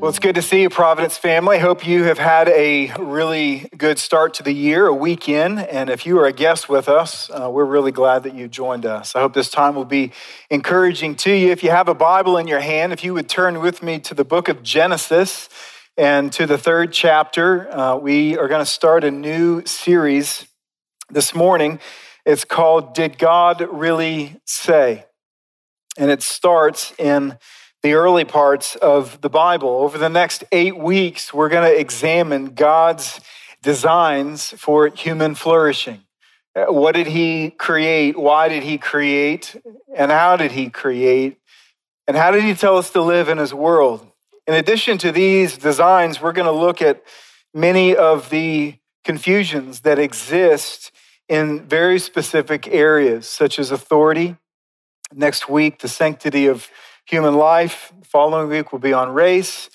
Well, it's good to see you, Providence family. Hope you have had a really good start to the year, a weekend. And if you are a guest with us, uh, we're really glad that you joined us. I hope this time will be encouraging to you. If you have a Bible in your hand, if you would turn with me to the book of Genesis and to the third chapter, uh, we are going to start a new series this morning. It's called Did God Really Say? And it starts in the early parts of the Bible. Over the next eight weeks, we're going to examine God's designs for human flourishing. Uh, what did He create? Why did He create? And how did He create? And how did He tell us to live in His world? In addition to these designs, we're going to look at many of the confusions that exist in very specific areas, such as authority. Next week, the sanctity of human life. The following week will be on race,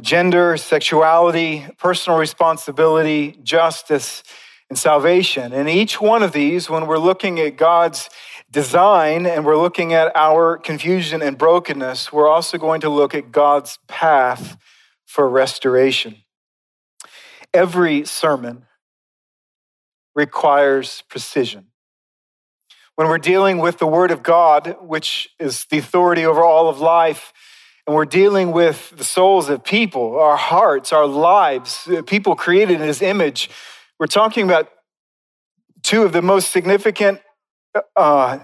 gender, sexuality, personal responsibility, justice, and salvation. And each one of these, when we're looking at God's design and we're looking at our confusion and brokenness, we're also going to look at God's path for restoration. Every sermon requires precision when we're dealing with the Word of God, which is the authority over all of life, and we're dealing with the souls of people, our hearts, our lives, people created in His image, we're talking about two of the most significant uh,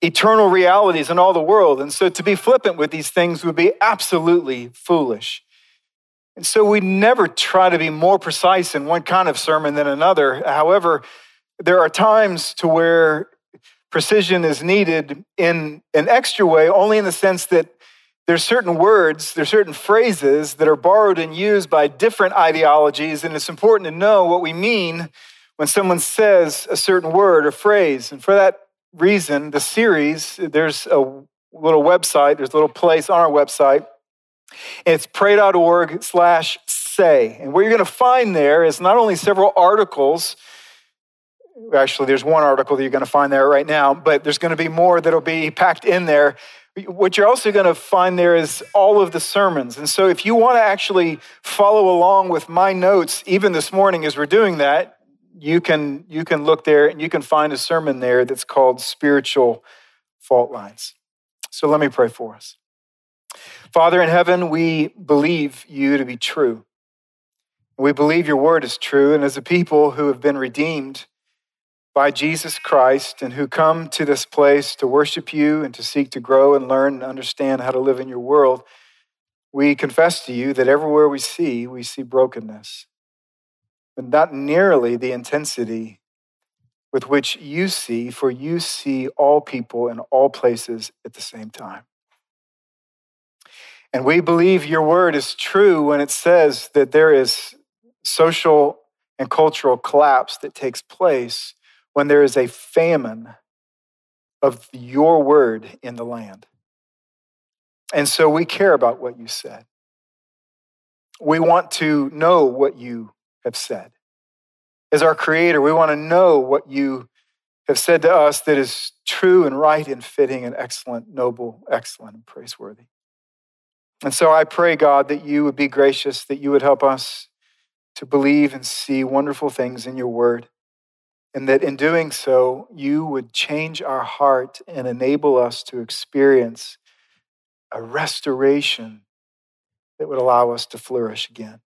eternal realities in all the world. And so to be flippant with these things would be absolutely foolish. And so we never try to be more precise in one kind of sermon than another. However, there are times to where precision is needed in an extra way, only in the sense that there's certain words, there's certain phrases that are borrowed and used by different ideologies, and it's important to know what we mean when someone says a certain word or phrase. And for that reason, the series, there's a little website, there's a little place on our website. It's pray.org slash say. And what you're going to find there is not only several articles Actually, there's one article that you're going to find there right now, but there's going to be more that'll be packed in there. What you're also going to find there is all of the sermons. And so, if you want to actually follow along with my notes, even this morning as we're doing that, you can, you can look there and you can find a sermon there that's called Spiritual Fault Lines. So, let me pray for us. Father in heaven, we believe you to be true. We believe your word is true. And as a people who have been redeemed, by Jesus Christ and who come to this place to worship you and to seek to grow and learn and understand how to live in your world, we confess to you that everywhere we see, we see brokenness, but not nearly the intensity with which you see, for you see all people in all places at the same time. And we believe your word is true when it says that there is social and cultural collapse that takes place when there is a famine of your word in the land. And so we care about what you said. We want to know what you have said. As our creator, we want to know what you have said to us that is true and right and fitting and excellent, noble, excellent, and praiseworthy. And so I pray, God, that you would be gracious, that you would help us to believe and see wonderful things in your word and that in doing so, you would change our heart and enable us to experience a restoration that would allow us to flourish again.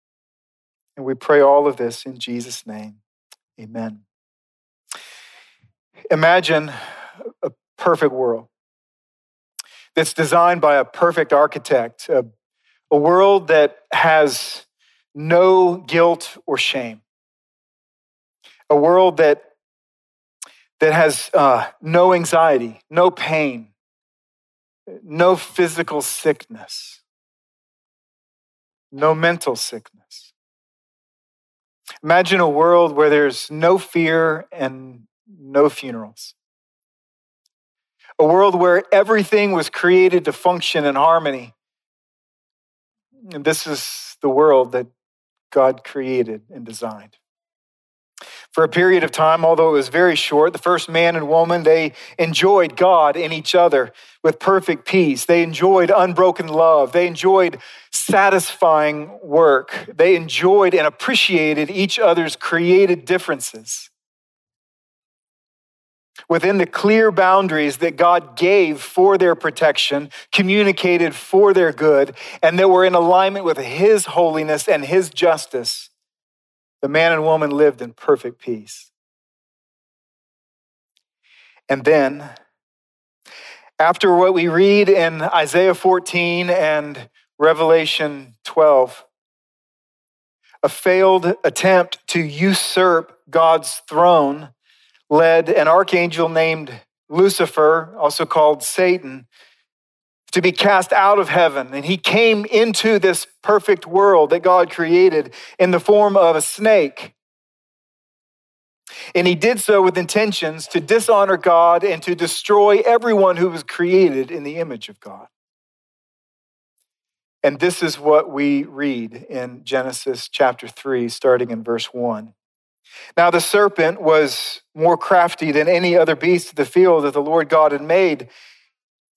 And we pray all of this in Jesus' name. Amen. Imagine a perfect world that's designed by a perfect architect, a, a world that has no guilt or shame, a world that that has uh, no anxiety, no pain, no physical sickness, no mental sickness. Imagine a world where there's no fear and no funerals. A world where everything was created to function in harmony. And this is the world that God created and designed. For a period of time, although it was very short, the first man and woman, they enjoyed God in each other with perfect peace. They enjoyed unbroken love. They enjoyed satisfying work. They enjoyed and appreciated each other's created differences within the clear boundaries that God gave for their protection, communicated for their good, and that were in alignment with His holiness and His justice, the man and woman lived in perfect peace. And then, after what we read in Isaiah 14 and Revelation 12, a failed attempt to usurp God's throne led an archangel named Lucifer, also called Satan, to be cast out of heaven. And he came into this perfect world that God created in the form of a snake. And he did so with intentions to dishonor God and to destroy everyone who was created in the image of God. And this is what we read in Genesis chapter 3, starting in verse 1. Now the serpent was more crafty than any other beast of the field that the Lord God had made.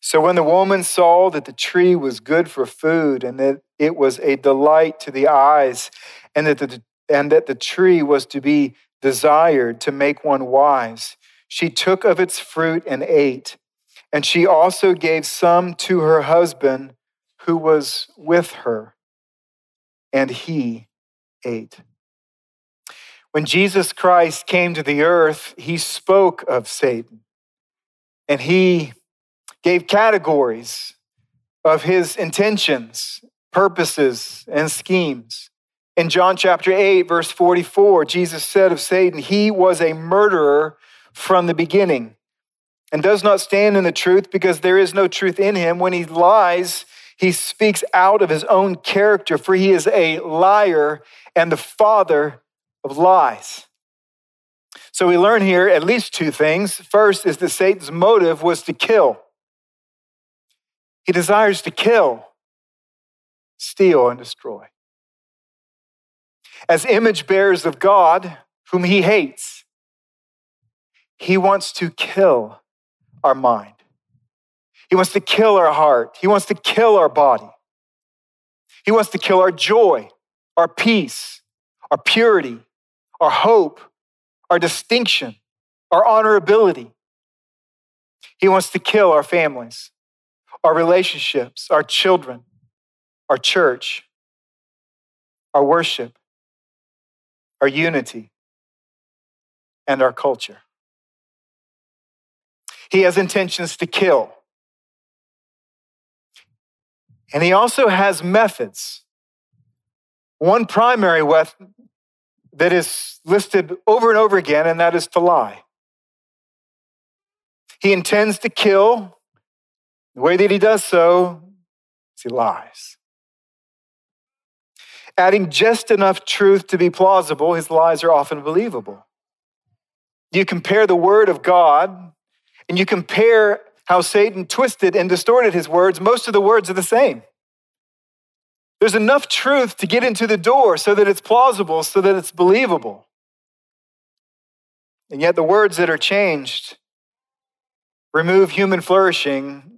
So when the woman saw that the tree was good for food, and that it was a delight to the eyes, and that the, and that the tree was to be desired to make one wise, she took of its fruit and ate. And she also gave some to her husband who was with her, and he ate. When Jesus Christ came to the earth, he spoke of Satan and he gave categories of his intentions, purposes, and schemes. In John chapter 8, verse 44, Jesus said of Satan, He was a murderer from the beginning and does not stand in the truth because there is no truth in him. When he lies, he speaks out of his own character, for he is a liar and the father of lies. So we learn here at least two things. First is that Satan's motive was to kill. He desires to kill, steal, and destroy. As image bearers of God, whom he hates, he wants to kill our mind. He wants to kill our heart. He wants to kill our body. He wants to kill our joy, our peace, our purity, our hope, our distinction, our honorability. He wants to kill our families, our relationships, our children, our church, our worship, our unity, and our culture. He has intentions to kill. And he also has methods. One primary weapon that is listed over and over again, and that is to lie. He intends to kill. The way that he does so is he lies. Adding just enough truth to be plausible, his lies are often believable. You compare the word of God and you compare how Satan twisted and distorted his words, most of the words are the same. There's enough truth to get into the door so that it's plausible, so that it's believable. And yet, the words that are changed remove human flourishing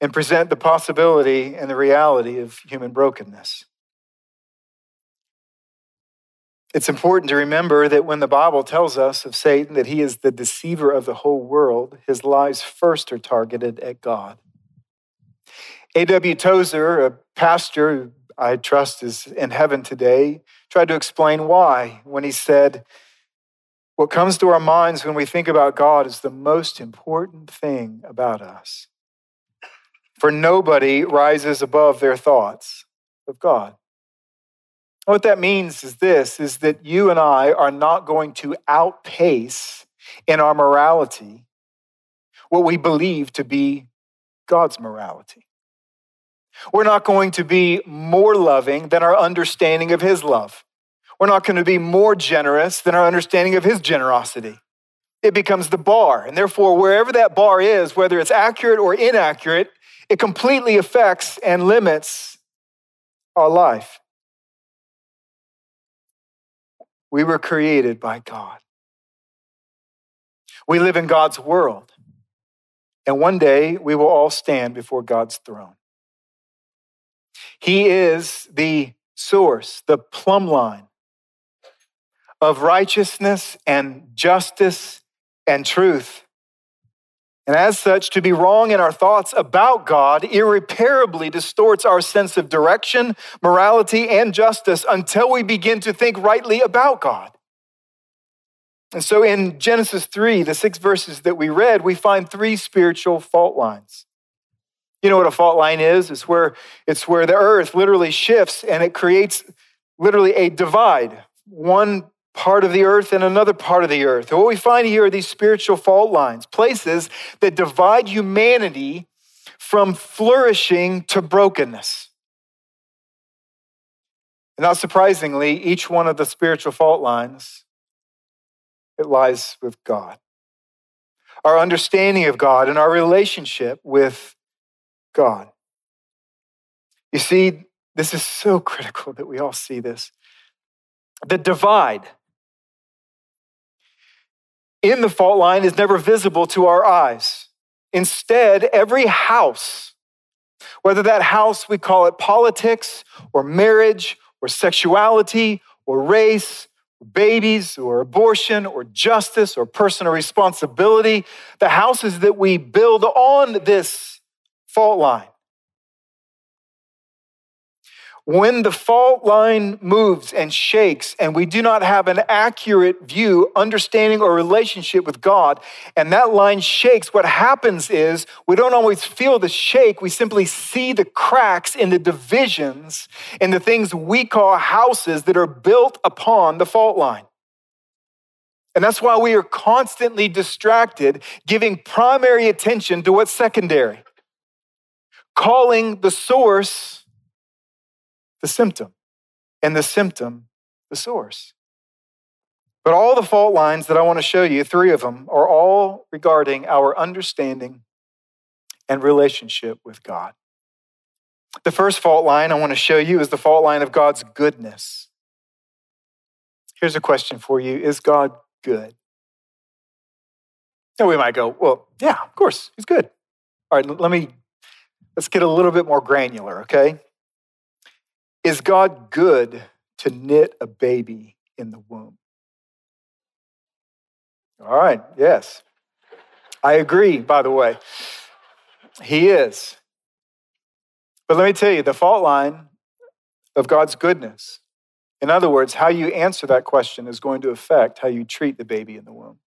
and present the possibility and the reality of human brokenness. It's important to remember that when the Bible tells us of Satan that he is the deceiver of the whole world, his lies first are targeted at God. A.W. Tozer, a pastor I trust is in heaven today, tried to explain why when he said, What comes to our minds when we think about God is the most important thing about us. For nobody rises above their thoughts of God. What that means is this is that you and I are not going to outpace in our morality what we believe to be God's morality. We're not going to be more loving than our understanding of His love. We're not going to be more generous than our understanding of His generosity. It becomes the bar. And therefore, wherever that bar is, whether it's accurate or inaccurate, it completely affects and limits our life. We were created by God. We live in God's world. And one day we will all stand before God's throne. He is the source, the plumb line of righteousness and justice and truth. And as such, to be wrong in our thoughts about God irreparably distorts our sense of direction, morality, and justice until we begin to think rightly about God. And so in Genesis 3, the six verses that we read, we find three spiritual fault lines. You know what a fault line is? It's where, it's where the earth literally shifts and it creates literally a divide. One part of the earth and another part of the earth. And what we find here are these spiritual fault lines, places that divide humanity from flourishing to brokenness. And not surprisingly, each one of the spiritual fault lines it lies with God. Our understanding of God and our relationship with God. You see, this is so critical that we all see this. The divide in the fault line is never visible to our eyes. Instead, every house, whether that house we call it politics or marriage or sexuality or race babies or abortion or justice or personal responsibility, the houses that we build on this fault line when the fault line moves and shakes and we do not have an accurate view, understanding, or relationship with God, and that line shakes, what happens is we don't always feel the shake. We simply see the cracks in the divisions in the things we call houses that are built upon the fault line. And that's why we are constantly distracted, giving primary attention to what's secondary, calling the source the symptom, and the symptom, the source. But all the fault lines that I want to show you, three of them, are all regarding our understanding and relationship with God. The first fault line I want to show you is the fault line of God's goodness. Here's a question for you Is God good? And we might go, well, yeah, of course, he's good. All right, let me, let's get a little bit more granular, okay? Is God good to knit a baby in the womb? All right, yes. I agree, by the way. He is. But let me tell you the fault line of God's goodness. In other words, how you answer that question is going to affect how you treat the baby in the womb.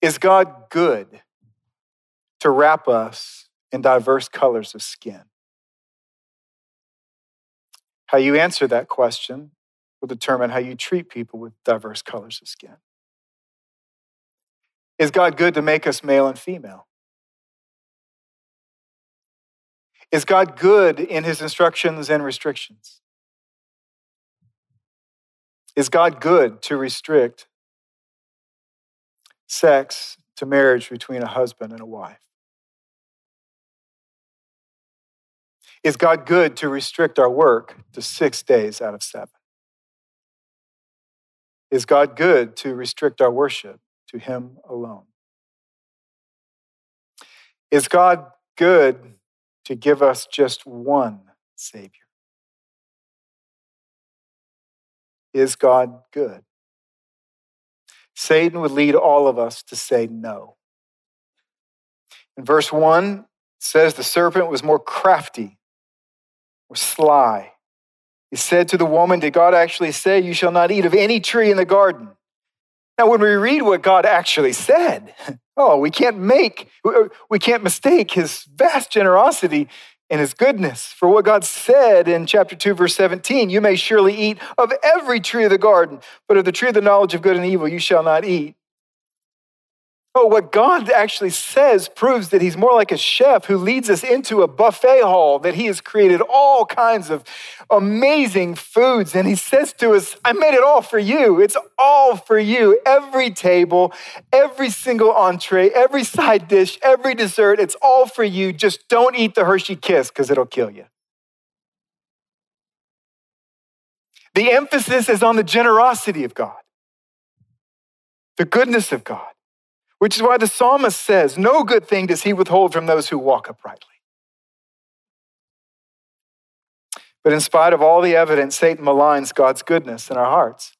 Is God good to wrap us in diverse colors of skin? How you answer that question will determine how you treat people with diverse colors of skin. Is God good to make us male and female? Is God good in his instructions and restrictions? Is God good to restrict sex to marriage between a husband and a wife? Is God good to restrict our work to six days out of seven? Is God good to restrict our worship to Him alone? Is God good to give us just one Savior? Is God good? Satan would lead all of us to say no. In verse 1, says the serpent was more crafty or sly. He said to the woman, Did God actually say, You shall not eat of any tree in the garden? Now, when we read what God actually said, oh, we can't make, uh, we can't mistake his vast generosity and his goodness. For what God said in chapter 2, verse 17, you may surely eat of every tree of the garden, but of the tree of the knowledge of good and evil you shall not eat. What God actually says proves that he's more like a chef who leads us into a buffet hall, that he has created all kinds of amazing foods. And he says to us, I made it all for you. It's all for you. Every table, every single entree, every side dish, every dessert, it's all for you. Just don't eat the Hershey Kiss because it'll kill you. The emphasis is on the generosity of God, the goodness of God which is why the psalmist says, No good thing does he withhold from those who walk uprightly. But in spite of all the evidence, Satan maligns God's goodness in our hearts.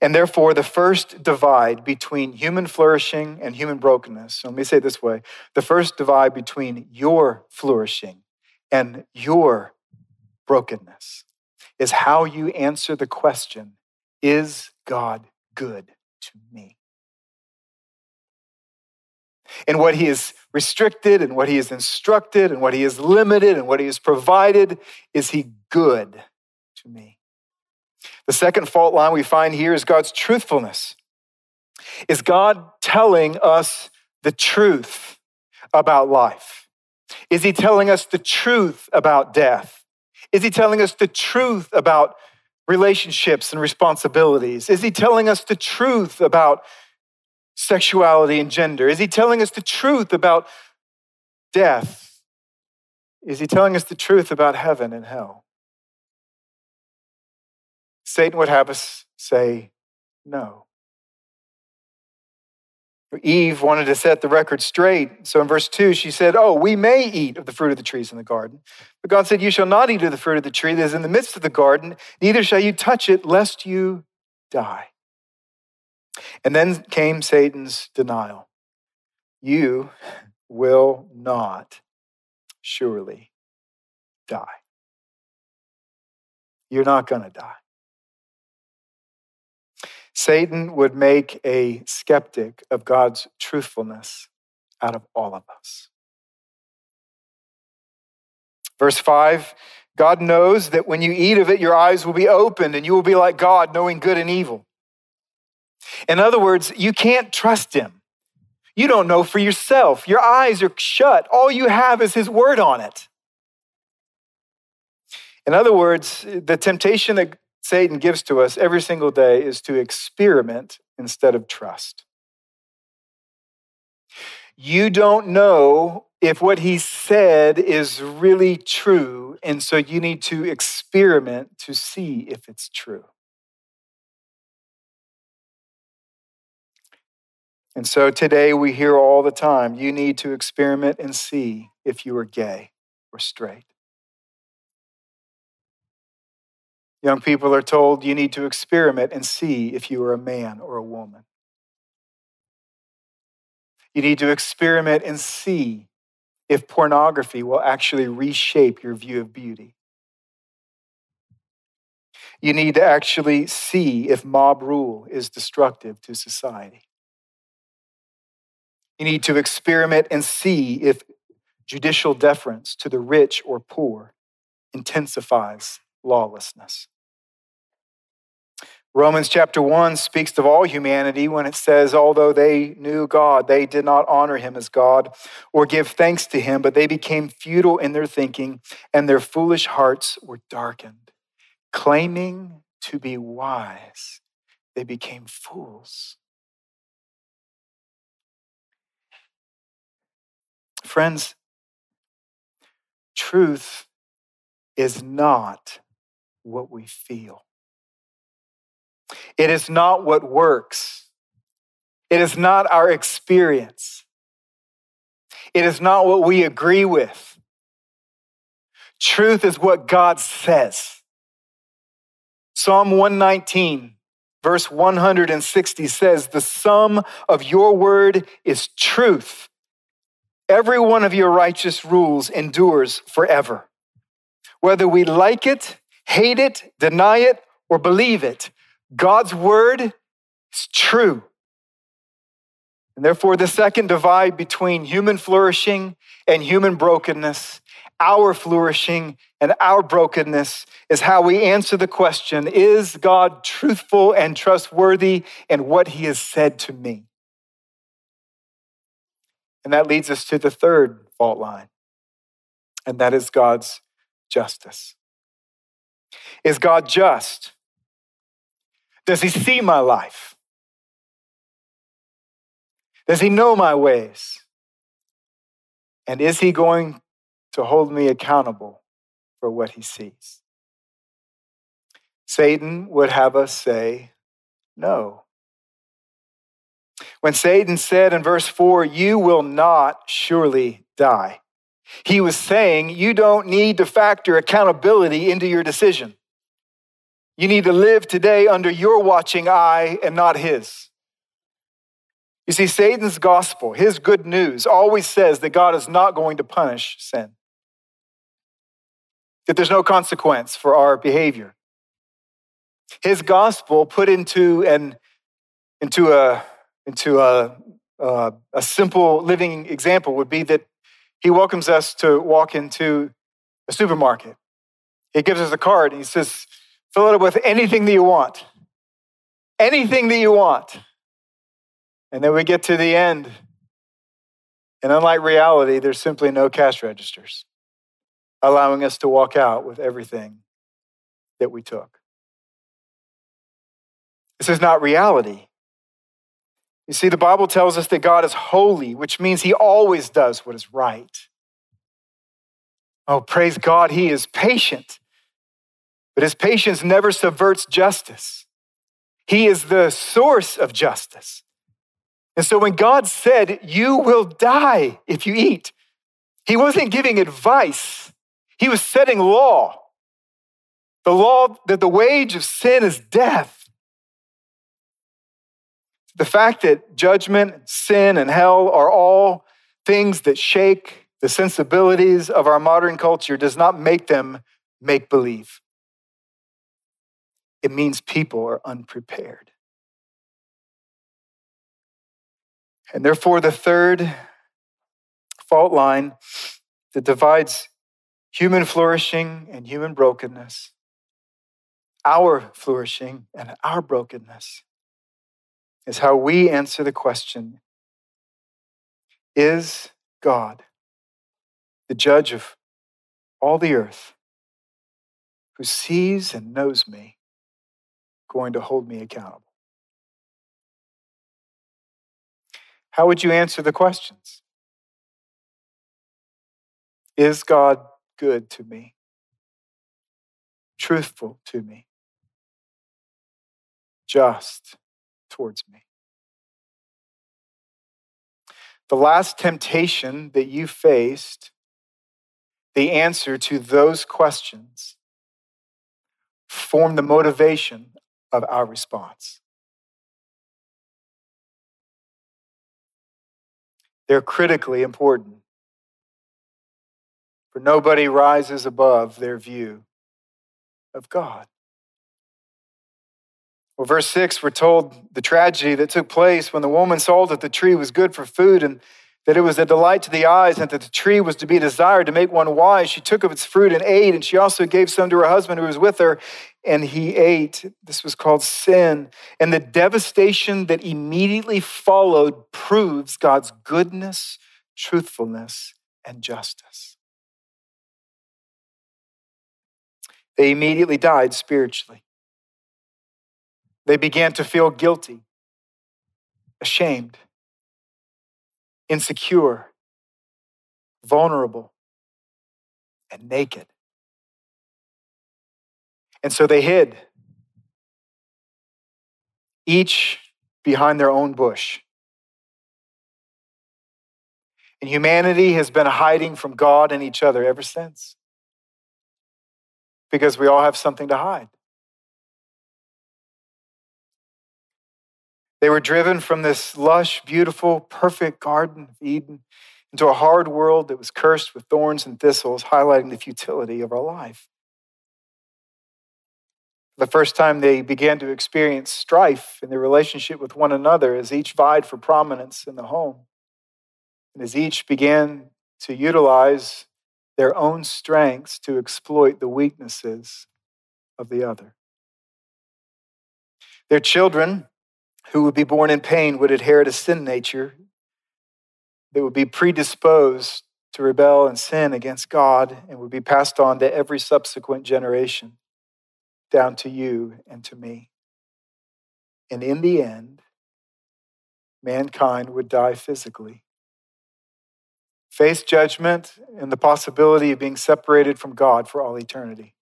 And therefore, the first divide between human flourishing and human brokenness, so let me say it this way the first divide between your flourishing and your brokenness is how you answer the question Is God good to me? And what he has restricted and what he has instructed and what he has limited and what he has provided, is he good to me? The second fault line we find here is God's truthfulness. Is God telling us the truth about life? Is he telling us the truth about death? Is he telling us the truth about relationships and responsibilities? Is he telling us the truth about sexuality and gender? Is he telling us the truth about death? Is he telling us the truth about heaven and hell? Satan would have us say no. Eve wanted to set the record straight. So in verse 2, she said, Oh, we may eat of the fruit of the trees in the garden. But God said, You shall not eat of the fruit of the tree that is in the midst of the garden, neither shall you touch it, lest you die. And then came Satan's denial You will not surely die. You're not going to die. Satan would make a skeptic of God's truthfulness out of all of us. Verse 5 God knows that when you eat of it, your eyes will be opened and you will be like God, knowing good and evil. In other words, you can't trust him. You don't know for yourself. Your eyes are shut. All you have is his word on it. In other words, the temptation that Satan gives to us every single day is to experiment instead of trust. You don't know if what he said is really true, and so you need to experiment to see if it's true. And so today we hear all the time you need to experiment and see if you are gay or straight. Young people are told you need to experiment and see if you are a man or a woman. You need to experiment and see if pornography will actually reshape your view of beauty. You need to actually see if mob rule is destructive to society. You need to experiment and see if judicial deference to the rich or poor intensifies lawlessness. Romans chapter 1 speaks of all humanity when it says, although they knew God, they did not honor him as God or give thanks to him, but they became futile in their thinking, and their foolish hearts were darkened. Claiming to be wise, they became fools Friends, truth is not what we feel. It is not what works. It is not our experience. It is not what we agree with. Truth is what God says. Psalm 119, verse 160 says, The sum of your word is truth Every one of your righteous rules endures forever. Whether we like it, hate it, deny it, or believe it, God's word is true. And therefore, the second divide between human flourishing and human brokenness, our flourishing and our brokenness, is how we answer the question Is God truthful and trustworthy in what he has said to me? And that leads us to the third fault line, and that is God's justice. Is God just? Does he see my life? Does he know my ways? And is he going to hold me accountable for what he sees? Satan would have us say, no. When Satan said in verse 4, You will not surely die, he was saying, You don't need to factor accountability into your decision. You need to live today under your watching eye and not his. You see, Satan's gospel, his good news, always says that God is not going to punish sin, that there's no consequence for our behavior. His gospel put into an into a into a, a, a simple living example would be that he welcomes us to walk into a supermarket. He gives us a card and he says, fill it up with anything that you want. Anything that you want. And then we get to the end. And unlike reality, there's simply no cash registers, allowing us to walk out with everything that we took. This is not reality. You see, the Bible tells us that God is holy, which means he always does what is right. Oh, praise God, he is patient, but his patience never subverts justice. He is the source of justice. And so when God said, You will die if you eat, he wasn't giving advice, he was setting law. The law that the wage of sin is death. The fact that judgment, sin, and hell are all things that shake the sensibilities of our modern culture does not make them make believe. It means people are unprepared. And therefore, the third fault line that divides human flourishing and human brokenness, our flourishing and our brokenness, is how we answer the question Is God, the judge of all the earth, who sees and knows me, going to hold me accountable? How would you answer the questions? Is God good to me? Truthful to me? Just towards me? The last temptation that you faced, the answer to those questions form the motivation of our response. They're critically important. For nobody rises above their view of God. Well, verse 6, we're told the tragedy that took place when the woman saw that the tree was good for food and that it was a delight to the eyes and that the tree was to be desired to make one wise. She took of its fruit and ate, and she also gave some to her husband who was with her, and he ate. This was called sin. And the devastation that immediately followed proves God's goodness, truthfulness, and justice. They immediately died spiritually. They began to feel guilty, ashamed insecure, vulnerable, and naked. And so they hid, each behind their own bush. And humanity has been hiding from God and each other ever since. Because we all have something to hide. They were driven from this lush, beautiful, perfect Garden of Eden into a hard world that was cursed with thorns and thistles, highlighting the futility of our life. The first time they began to experience strife in their relationship with one another as each vied for prominence in the home. And as each began to utilize their own strengths to exploit the weaknesses of the other. Their children, who would be born in pain, would inherit a sin nature they would be predisposed to rebel and sin against God and would be passed on to every subsequent generation, down to you and to me. And in the end, mankind would die physically, face judgment, and the possibility of being separated from God for all eternity.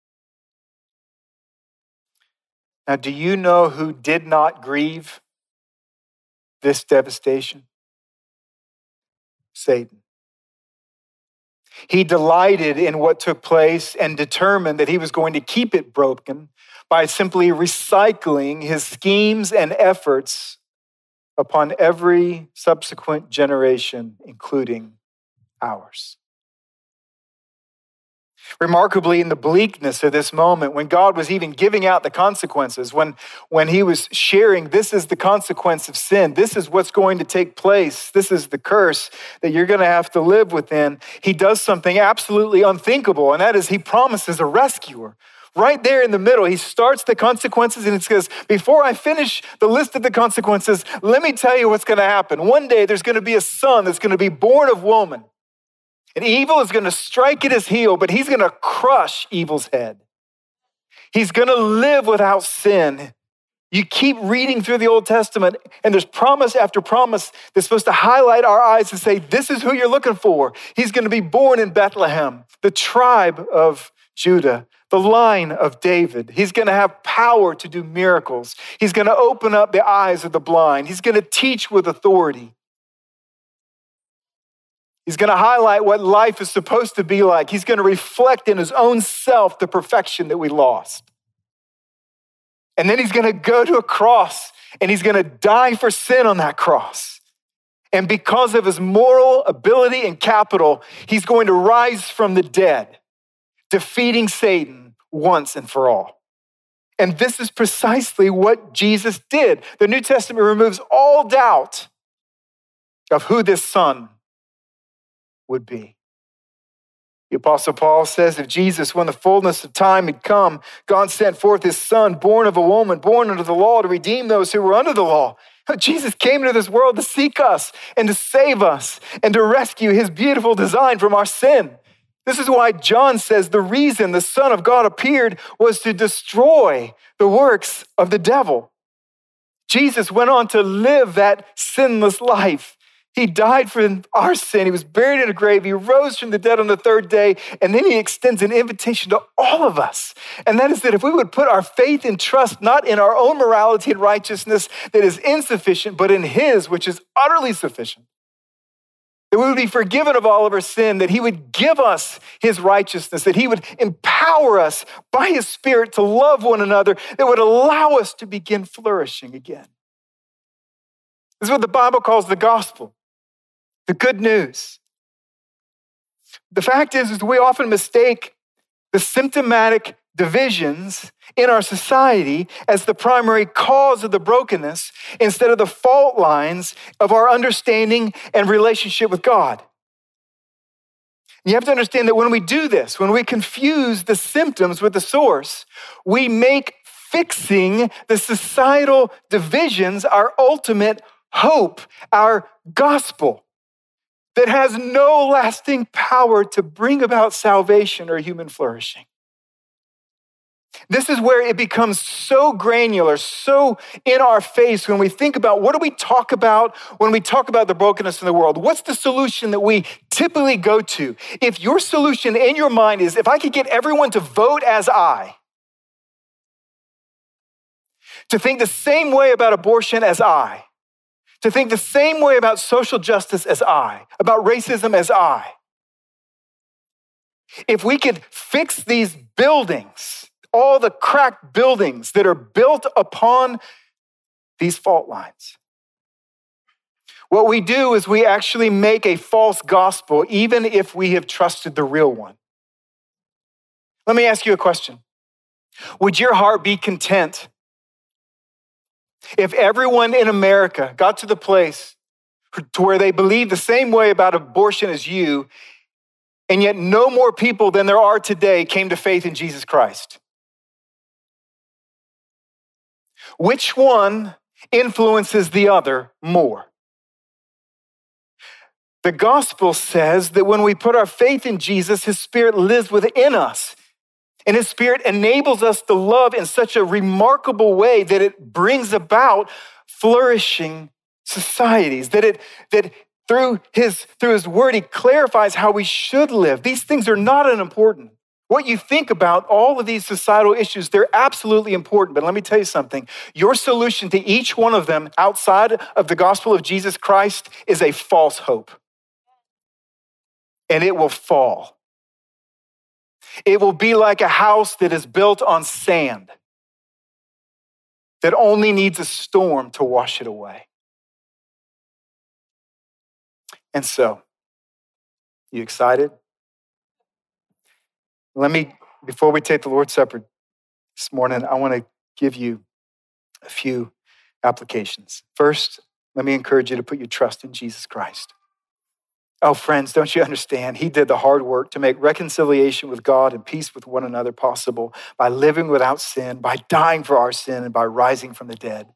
Now, do you know who did not grieve this devastation? Satan. He delighted in what took place and determined that he was going to keep it broken by simply recycling his schemes and efforts upon every subsequent generation, including ours. Remarkably, in the bleakness of this moment, when God was even giving out the consequences, when, when He was sharing, this is the consequence of sin, this is what's going to take place, this is the curse that you're going to have to live within, He does something absolutely unthinkable, and that is He promises a rescuer. Right there in the middle, he starts the consequences and he says, Before I finish the list of the consequences, let me tell you what's going to happen. One day there's going to be a son that's going to be born of woman. And evil is going to strike at his heel, but he's going to crush evil's head. He's going to live without sin. You keep reading through the Old Testament, and there's promise after promise that's supposed to highlight our eyes and say, This is who you're looking for. He's going to be born in Bethlehem, the tribe of Judah, the line of David. He's going to have power to do miracles. He's going to open up the eyes of the blind. He's going to teach with authority. He's going to highlight what life is supposed to be like. He's going to reflect in his own self the perfection that we lost. And then he's going to go to a cross and he's going to die for sin on that cross. And because of his moral ability and capital, he's going to rise from the dead, defeating Satan once and for all. And this is precisely what Jesus did. The New Testament removes all doubt of who this son would be. The Apostle Paul says of Jesus, when the fullness of time had come, God sent forth his Son, born of a woman, born under the law, to redeem those who were under the law. Jesus came into this world to seek us and to save us and to rescue his beautiful design from our sin. This is why John says the reason the Son of God appeared was to destroy the works of the devil. Jesus went on to live that sinless life he died for our sin. He was buried in a grave. He rose from the dead on the third day. And then he extends an invitation to all of us. And that is that if we would put our faith and trust not in our own morality and righteousness that is insufficient, but in his, which is utterly sufficient, that we would be forgiven of all of our sin, that he would give us his righteousness, that he would empower us by his spirit to love one another, that would allow us to begin flourishing again. This is what the Bible calls the gospel the good news. The fact is, is we often mistake the symptomatic divisions in our society as the primary cause of the brokenness instead of the fault lines of our understanding and relationship with God. You have to understand that when we do this, when we confuse the symptoms with the source, we make fixing the societal divisions our ultimate hope, our gospel that has no lasting power to bring about salvation or human flourishing. This is where it becomes so granular, so in our face when we think about what do we talk about when we talk about the brokenness in the world? What's the solution that we typically go to? If your solution in your mind is if I could get everyone to vote as I, to think the same way about abortion as I, to think the same way about social justice as I, about racism as I. If we could fix these buildings, all the cracked buildings that are built upon these fault lines, what we do is we actually make a false gospel, even if we have trusted the real one. Let me ask you a question Would your heart be content if everyone in America got to the place to where they believe the same way about abortion as you, and yet no more people than there are today came to faith in Jesus Christ? Which one influences the other more? The gospel says that when we put our faith in Jesus, his spirit lives within us. And his spirit enables us to love in such a remarkable way that it brings about flourishing societies, that it that through his through his word he clarifies how we should live. These things are not unimportant. What you think about all of these societal issues, they're absolutely important. But let me tell you something your solution to each one of them outside of the gospel of Jesus Christ is a false hope. And it will fall. It will be like a house that is built on sand that only needs a storm to wash it away. And so, you excited? Let me, before we take the Lord's Supper this morning, I want to give you a few applications. First, let me encourage you to put your trust in Jesus Christ. Oh, friends, don't you understand? He did the hard work to make reconciliation with God and peace with one another possible by living without sin, by dying for our sin, and by rising from the dead.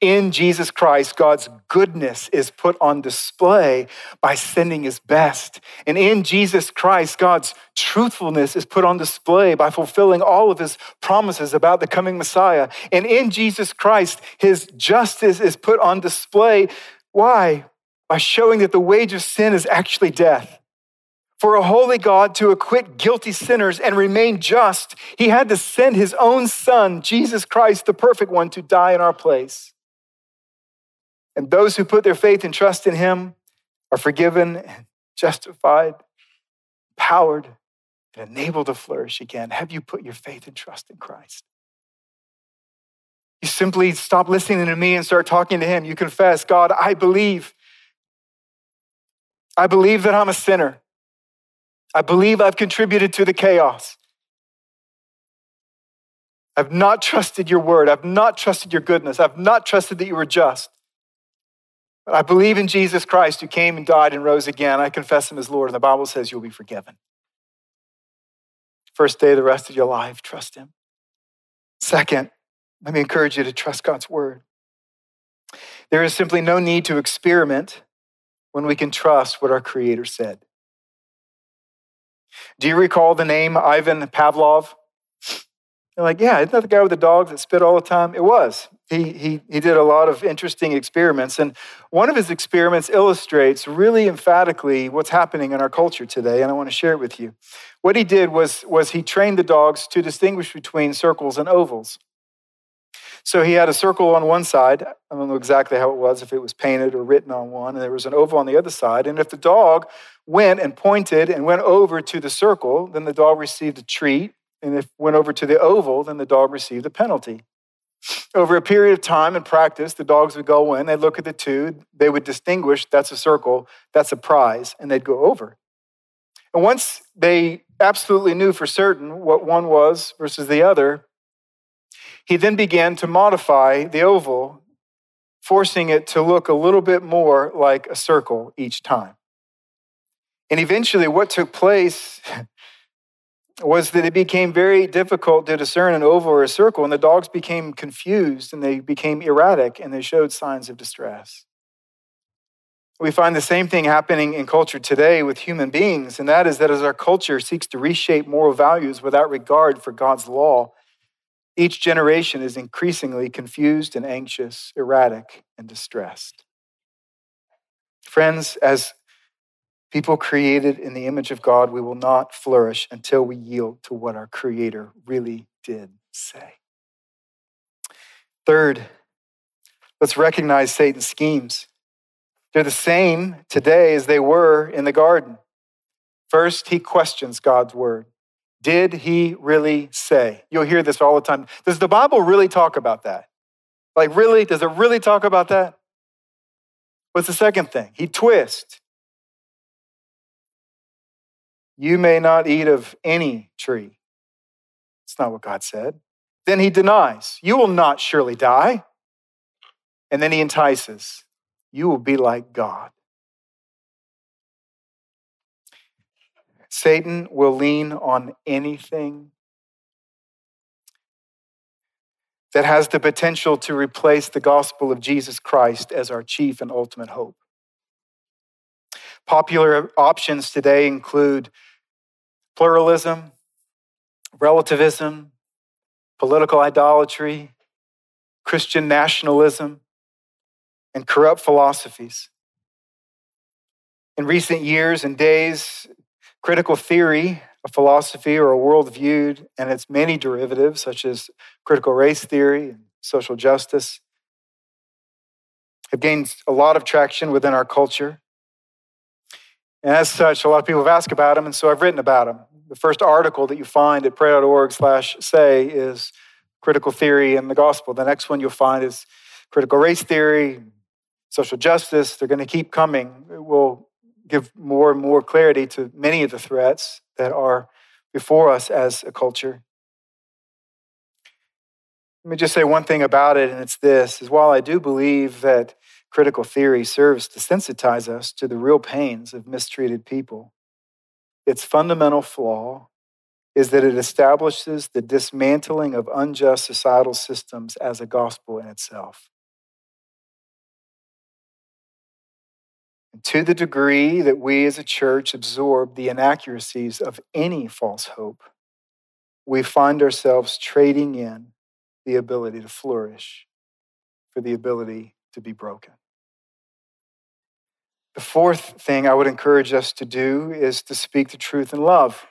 In Jesus Christ, God's goodness is put on display by sending his best. And in Jesus Christ, God's truthfulness is put on display by fulfilling all of his promises about the coming Messiah. And in Jesus Christ, his justice is put on display. Why? By showing that the wage of sin is actually death. For a holy God to acquit guilty sinners and remain just, he had to send his own son, Jesus Christ, the perfect one, to die in our place. And those who put their faith and trust in him are forgiven, justified, empowered, and enabled to flourish again. Have you put your faith and trust in Christ? You simply stop listening to me and start talking to him. You confess, God, I believe. I believe that I'm a sinner. I believe I've contributed to the chaos. I've not trusted your word. I've not trusted your goodness. I've not trusted that you were just. But I believe in Jesus Christ who came and died and rose again. I confess him as Lord, and the Bible says you'll be forgiven. First day, of the rest of your life, trust him. Second, let me encourage you to trust God's word. There is simply no need to experiment when we can trust what our Creator said. Do you recall the name Ivan Pavlov? They're like, yeah, isn't that the guy with the dog that spit all the time? It was. He, he, he did a lot of interesting experiments. And one of his experiments illustrates really emphatically what's happening in our culture today. And I want to share it with you. What he did was, was he trained the dogs to distinguish between circles and ovals. So he had a circle on one side. I don't know exactly how it was, if it was painted or written on one, and there was an oval on the other side. And if the dog went and pointed and went over to the circle, then the dog received a treat. And if went over to the oval, then the dog received a penalty. Over a period of time and practice, the dogs would go in, they'd look at the two, they would distinguish that's a circle, that's a prize, and they'd go over. And once they absolutely knew for certain what one was versus the other, he then began to modify the oval, forcing it to look a little bit more like a circle each time. And eventually, what took place was that it became very difficult to discern an oval or a circle, and the dogs became confused and they became erratic and they showed signs of distress. We find the same thing happening in culture today with human beings, and that is that as our culture seeks to reshape moral values without regard for God's law, each generation is increasingly confused and anxious, erratic, and distressed. Friends, as people created in the image of God, we will not flourish until we yield to what our Creator really did say. Third, let's recognize Satan's schemes. They're the same today as they were in the garden. First, he questions God's word. Did he really say? You'll hear this all the time. Does the Bible really talk about that? Like, really? Does it really talk about that? What's the second thing? He twists. You may not eat of any tree It's not what God said. Then he denies, You will not surely die. And then he entices, You will be like God. Satan will lean on anything that has the potential to replace the gospel of Jesus Christ as our chief and ultimate hope. Popular options today include pluralism, relativism, political idolatry, Christian nationalism, and corrupt philosophies. In recent years and days, critical theory, a philosophy or a worldview, and its many derivatives, such as critical race theory and social justice, have gained a lot of traction within our culture. And as such, a lot of people have asked about them, and so I've written about them. The first article that you find at pray.org slash say is critical theory and the gospel. The next one you'll find is critical race theory, social justice. They're going to keep coming. It will give more and more clarity to many of the threats that are before us as a culture. Let me just say one thing about it, and it's this is while I do believe that critical theory serves to sensitize us to the real pains of mistreated people, its fundamental flaw is that it establishes the dismantling of unjust societal systems as a gospel in itself. To the degree that we as a church absorb the inaccuracies of any false hope, we find ourselves trading in the ability to flourish for the ability to be broken. The fourth thing I would encourage us to do is to speak the truth in love.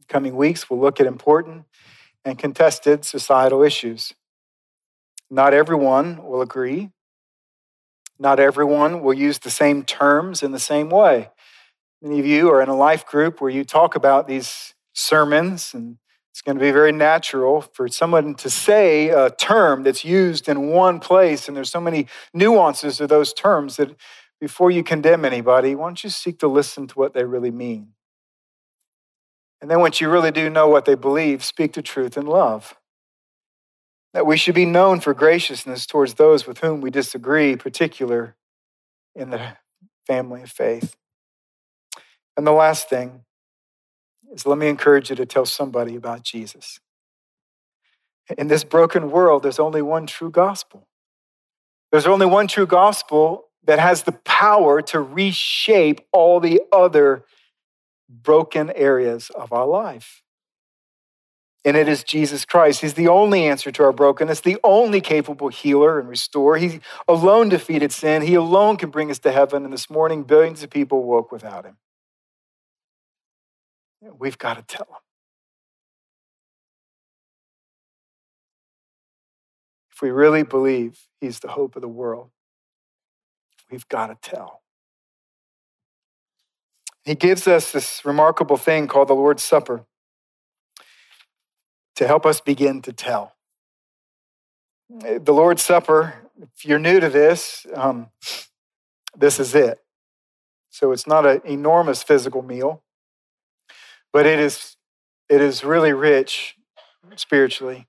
In coming weeks, we'll look at important and contested societal issues. Not everyone will agree not everyone will use the same terms in the same way. Many of you are in a life group where you talk about these sermons, and it's going to be very natural for someone to say a term that's used in one place, and there's so many nuances of those terms that before you condemn anybody, why don't you seek to listen to what they really mean? And then once you really do know what they believe, speak the truth in love that we should be known for graciousness towards those with whom we disagree, particular in the family of faith. And the last thing is let me encourage you to tell somebody about Jesus. In this broken world, there's only one true gospel. There's only one true gospel that has the power to reshape all the other broken areas of our life and it is Jesus Christ. He's the only answer to our brokenness, the only capable healer and restorer. He alone defeated sin. He alone can bring us to heaven. And this morning, billions of people woke without him. We've got to tell them. If we really believe he's the hope of the world, we've got to tell. He gives us this remarkable thing called the Lord's Supper to help us begin to tell. The Lord's Supper, if you're new to this, um, this is it. So it's not an enormous physical meal, but it is, it is really rich spiritually.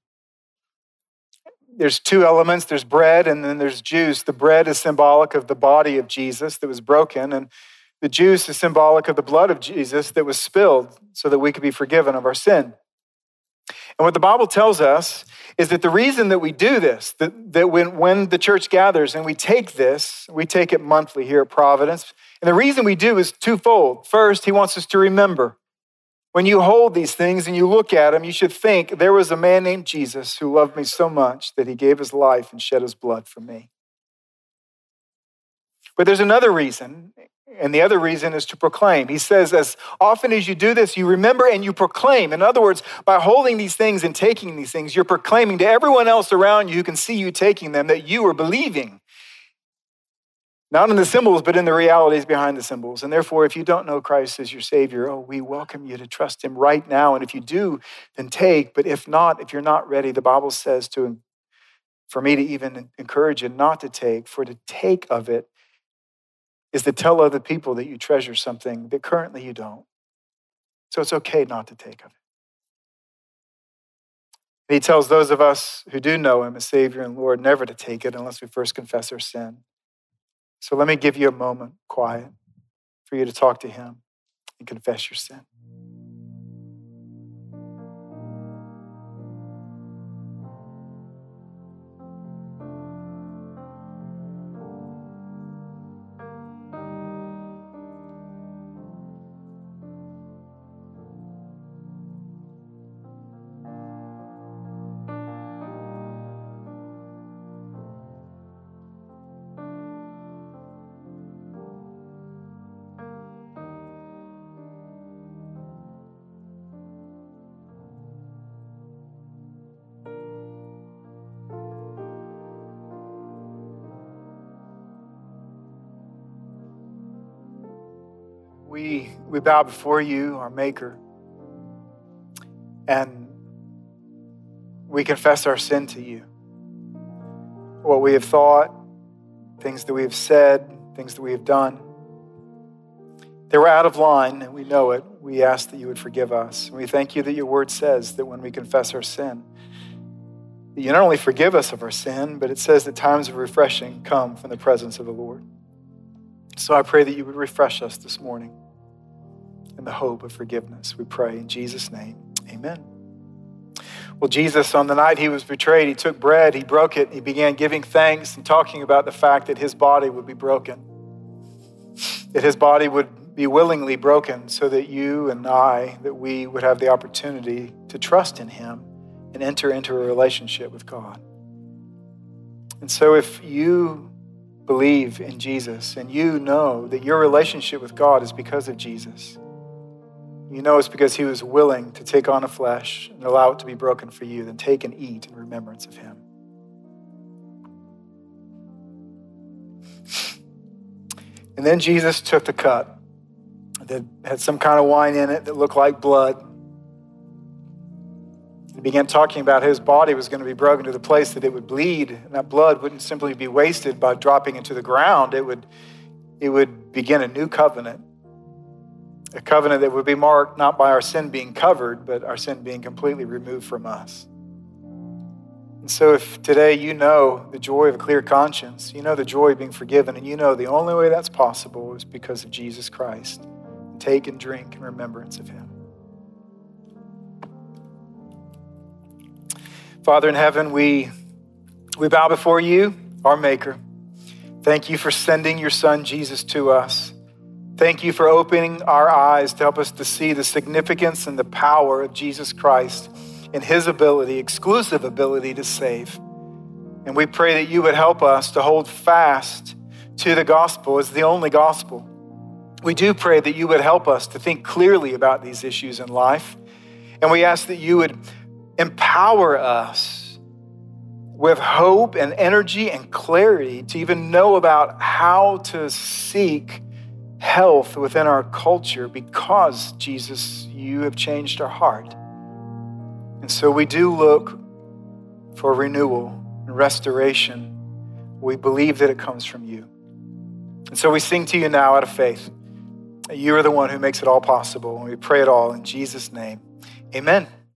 There's two elements there's bread and then there's juice. The bread is symbolic of the body of Jesus that was broken, and the juice is symbolic of the blood of Jesus that was spilled so that we could be forgiven of our sin. And what the Bible tells us is that the reason that we do this, that, that when, when the church gathers and we take this, we take it monthly here at Providence. And the reason we do is twofold. First, he wants us to remember. When you hold these things and you look at them, you should think there was a man named Jesus who loved me so much that he gave his life and shed his blood for me. But there's another reason, and the other reason is to proclaim. He says, as often as you do this, you remember and you proclaim. In other words, by holding these things and taking these things, you're proclaiming to everyone else around you who can see you taking them that you are believing. Not in the symbols, but in the realities behind the symbols. And therefore, if you don't know Christ as your Savior, oh, we welcome you to trust Him right now. And if you do, then take. But if not, if you're not ready, the Bible says to for me to even encourage you not to take, for to take of it is to tell other people that you treasure something that currently you don't. So it's okay not to take of it. he tells those of us who do know him as Savior and Lord never to take it unless we first confess our sin. So let me give you a moment, quiet, for you to talk to him and confess your sin. Bow before you, our Maker, and we confess our sin to you. What we have thought, things that we have said, things that we have done. They were out of line, and we know it. We ask that you would forgive us. And we thank you that your word says that when we confess our sin, that you not only forgive us of our sin, but it says that times of refreshing come from the presence of the Lord. So I pray that you would refresh us this morning in the hope of forgiveness. We pray in Jesus' name. Amen. Well, Jesus, on the night he was betrayed, he took bread, he broke it, he began giving thanks and talking about the fact that his body would be broken, that his body would be willingly broken so that you and I, that we would have the opportunity to trust in him and enter into a relationship with God. And so if you believe in Jesus and you know that your relationship with God is because of Jesus, you know it's because he was willing to take on a flesh and allow it to be broken for you. Then take and eat in remembrance of him. And then Jesus took the cup that had some kind of wine in it that looked like blood. He began talking about his body was going to be broken to the place that it would bleed, and that blood wouldn't simply be wasted by dropping into the ground. It would, it would begin a new covenant a covenant that would be marked not by our sin being covered, but our sin being completely removed from us. And so, if today you know the joy of a clear conscience, you know the joy of being forgiven, and you know the only way that's possible is because of Jesus Christ, take and drink in remembrance of him. Father in heaven, we, we bow before you, our Maker. Thank you for sending your Son, Jesus, to us. Thank you for opening our eyes to help us to see the significance and the power of Jesus Christ and his ability, exclusive ability to save. And we pray that you would help us to hold fast to the gospel as the only gospel. We do pray that you would help us to think clearly about these issues in life. And we ask that you would empower us with hope and energy and clarity to even know about how to seek health within our culture because, Jesus, you have changed our heart. And so we do look for renewal and restoration. We believe that it comes from you. And so we sing to you now out of faith. You are the one who makes it all possible. And we pray it all in Jesus' name. Amen.